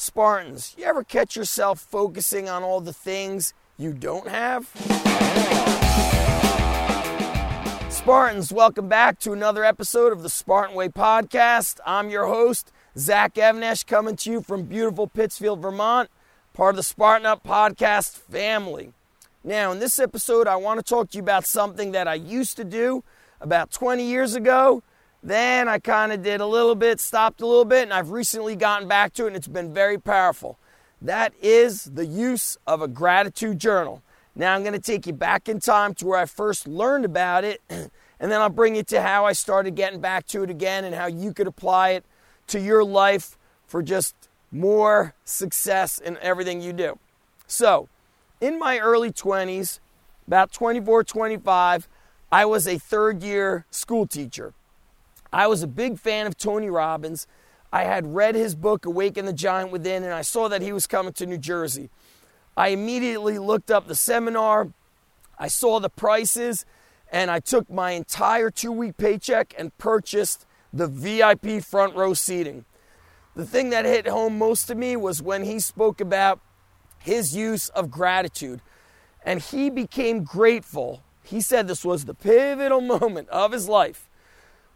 Spartans, you ever catch yourself focusing on all the things you don't have? Spartans, welcome back to another episode of the Spartan Way podcast. I'm your host, Zach Even-Esh, coming to you from beautiful Pittsfield, Vermont, part of the Spartan Up podcast family. Now, in this episode, I want to talk to you about something that I used to do about 20 years ago then I kind of did a little bit, stopped a little bit, and I've recently gotten back to it, and it's been very powerful. That is the use of a gratitude journal. Now I'm going to take you back in time to where I first learned about it, and then I'll bring you to how I started getting back to it again and how you could apply it to your life for just more success in everything you do. So, in my early 20s, about 24, 25, I was a third year school teacher. I was a big fan of Tony Robbins. I had read his book, Awaken the Giant Within, and I saw that he was coming to New Jersey. I immediately looked up the seminar, I saw the prices, and I took my entire two week paycheck and purchased the VIP front row seating. The thing that hit home most to me was when he spoke about his use of gratitude. And he became grateful. He said this was the pivotal moment of his life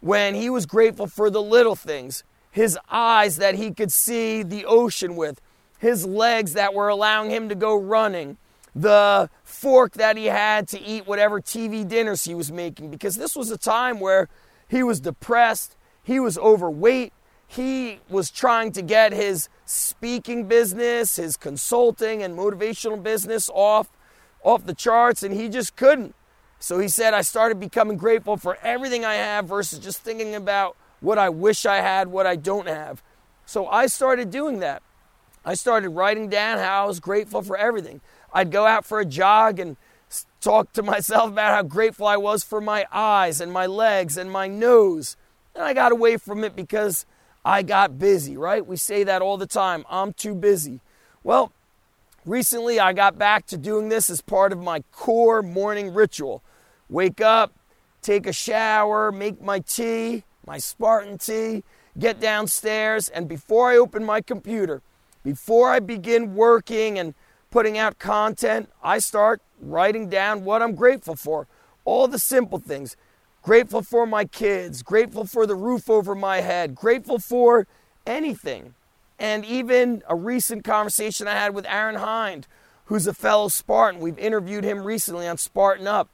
when he was grateful for the little things his eyes that he could see the ocean with, his legs that were allowing him to go running, the fork that he had to eat whatever TV dinners he was making. Because this was a time where he was depressed, he was overweight, he was trying to get his speaking business, his consulting and motivational business off off the charts and he just couldn't. So he said, I started becoming grateful for everything I have versus just thinking about what I wish I had, what I don't have. So I started doing that. I started writing down how I was grateful for everything. I'd go out for a jog and talk to myself about how grateful I was for my eyes and my legs and my nose. And I got away from it because I got busy, right? We say that all the time. I'm too busy. Well, recently I got back to doing this as part of my core morning ritual wake up, take a shower, make my tea, my Spartan tea, get downstairs, and before I open my computer, before I begin working and putting out content, I start writing down what I'm grateful for. All the simple things. Grateful for my kids, grateful for the roof over my head, grateful for anything. And even a recent conversation I had with Aaron Hinde, who's a fellow Spartan. We've interviewed him recently on Spartan Up.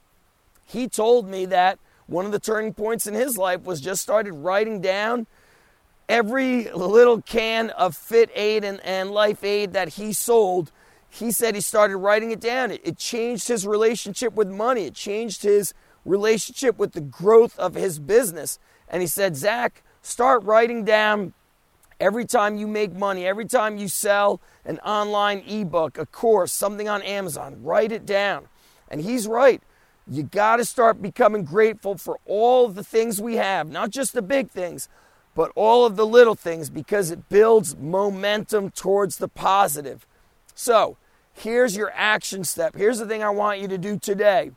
He told me that one of the turning points in his life was just started writing down every little can of Fit Aid and, and Life Aid that he sold. He said he started writing it down. It, it changed his relationship with money, it changed his relationship with the growth of his business. And he said, Zach, start writing down every time you make money, every time you sell an online ebook, a course, something on Amazon, write it down. And he's right. You got to start becoming grateful for all the things we have, not just the big things, but all of the little things because it builds momentum towards the positive. So, here's your action step. Here's the thing I want you to do today.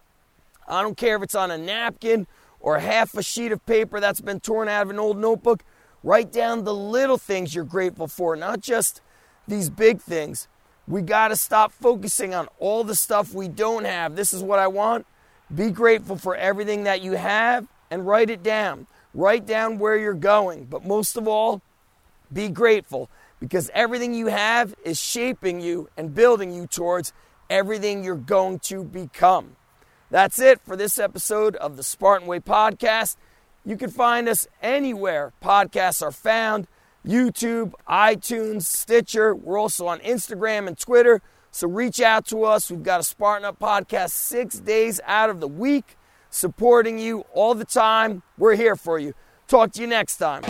I don't care if it's on a napkin or half a sheet of paper that's been torn out of an old notebook. Write down the little things you're grateful for, not just these big things. We got to stop focusing on all the stuff we don't have. This is what I want. Be grateful for everything that you have and write it down. Write down where you're going. But most of all, be grateful because everything you have is shaping you and building you towards everything you're going to become. That's it for this episode of the Spartan Way podcast. You can find us anywhere podcasts are found YouTube, iTunes, Stitcher. We're also on Instagram and Twitter. So reach out to us. We've got a Spartan Up podcast six days out of the week, supporting you all the time. We're here for you. Talk to you next time.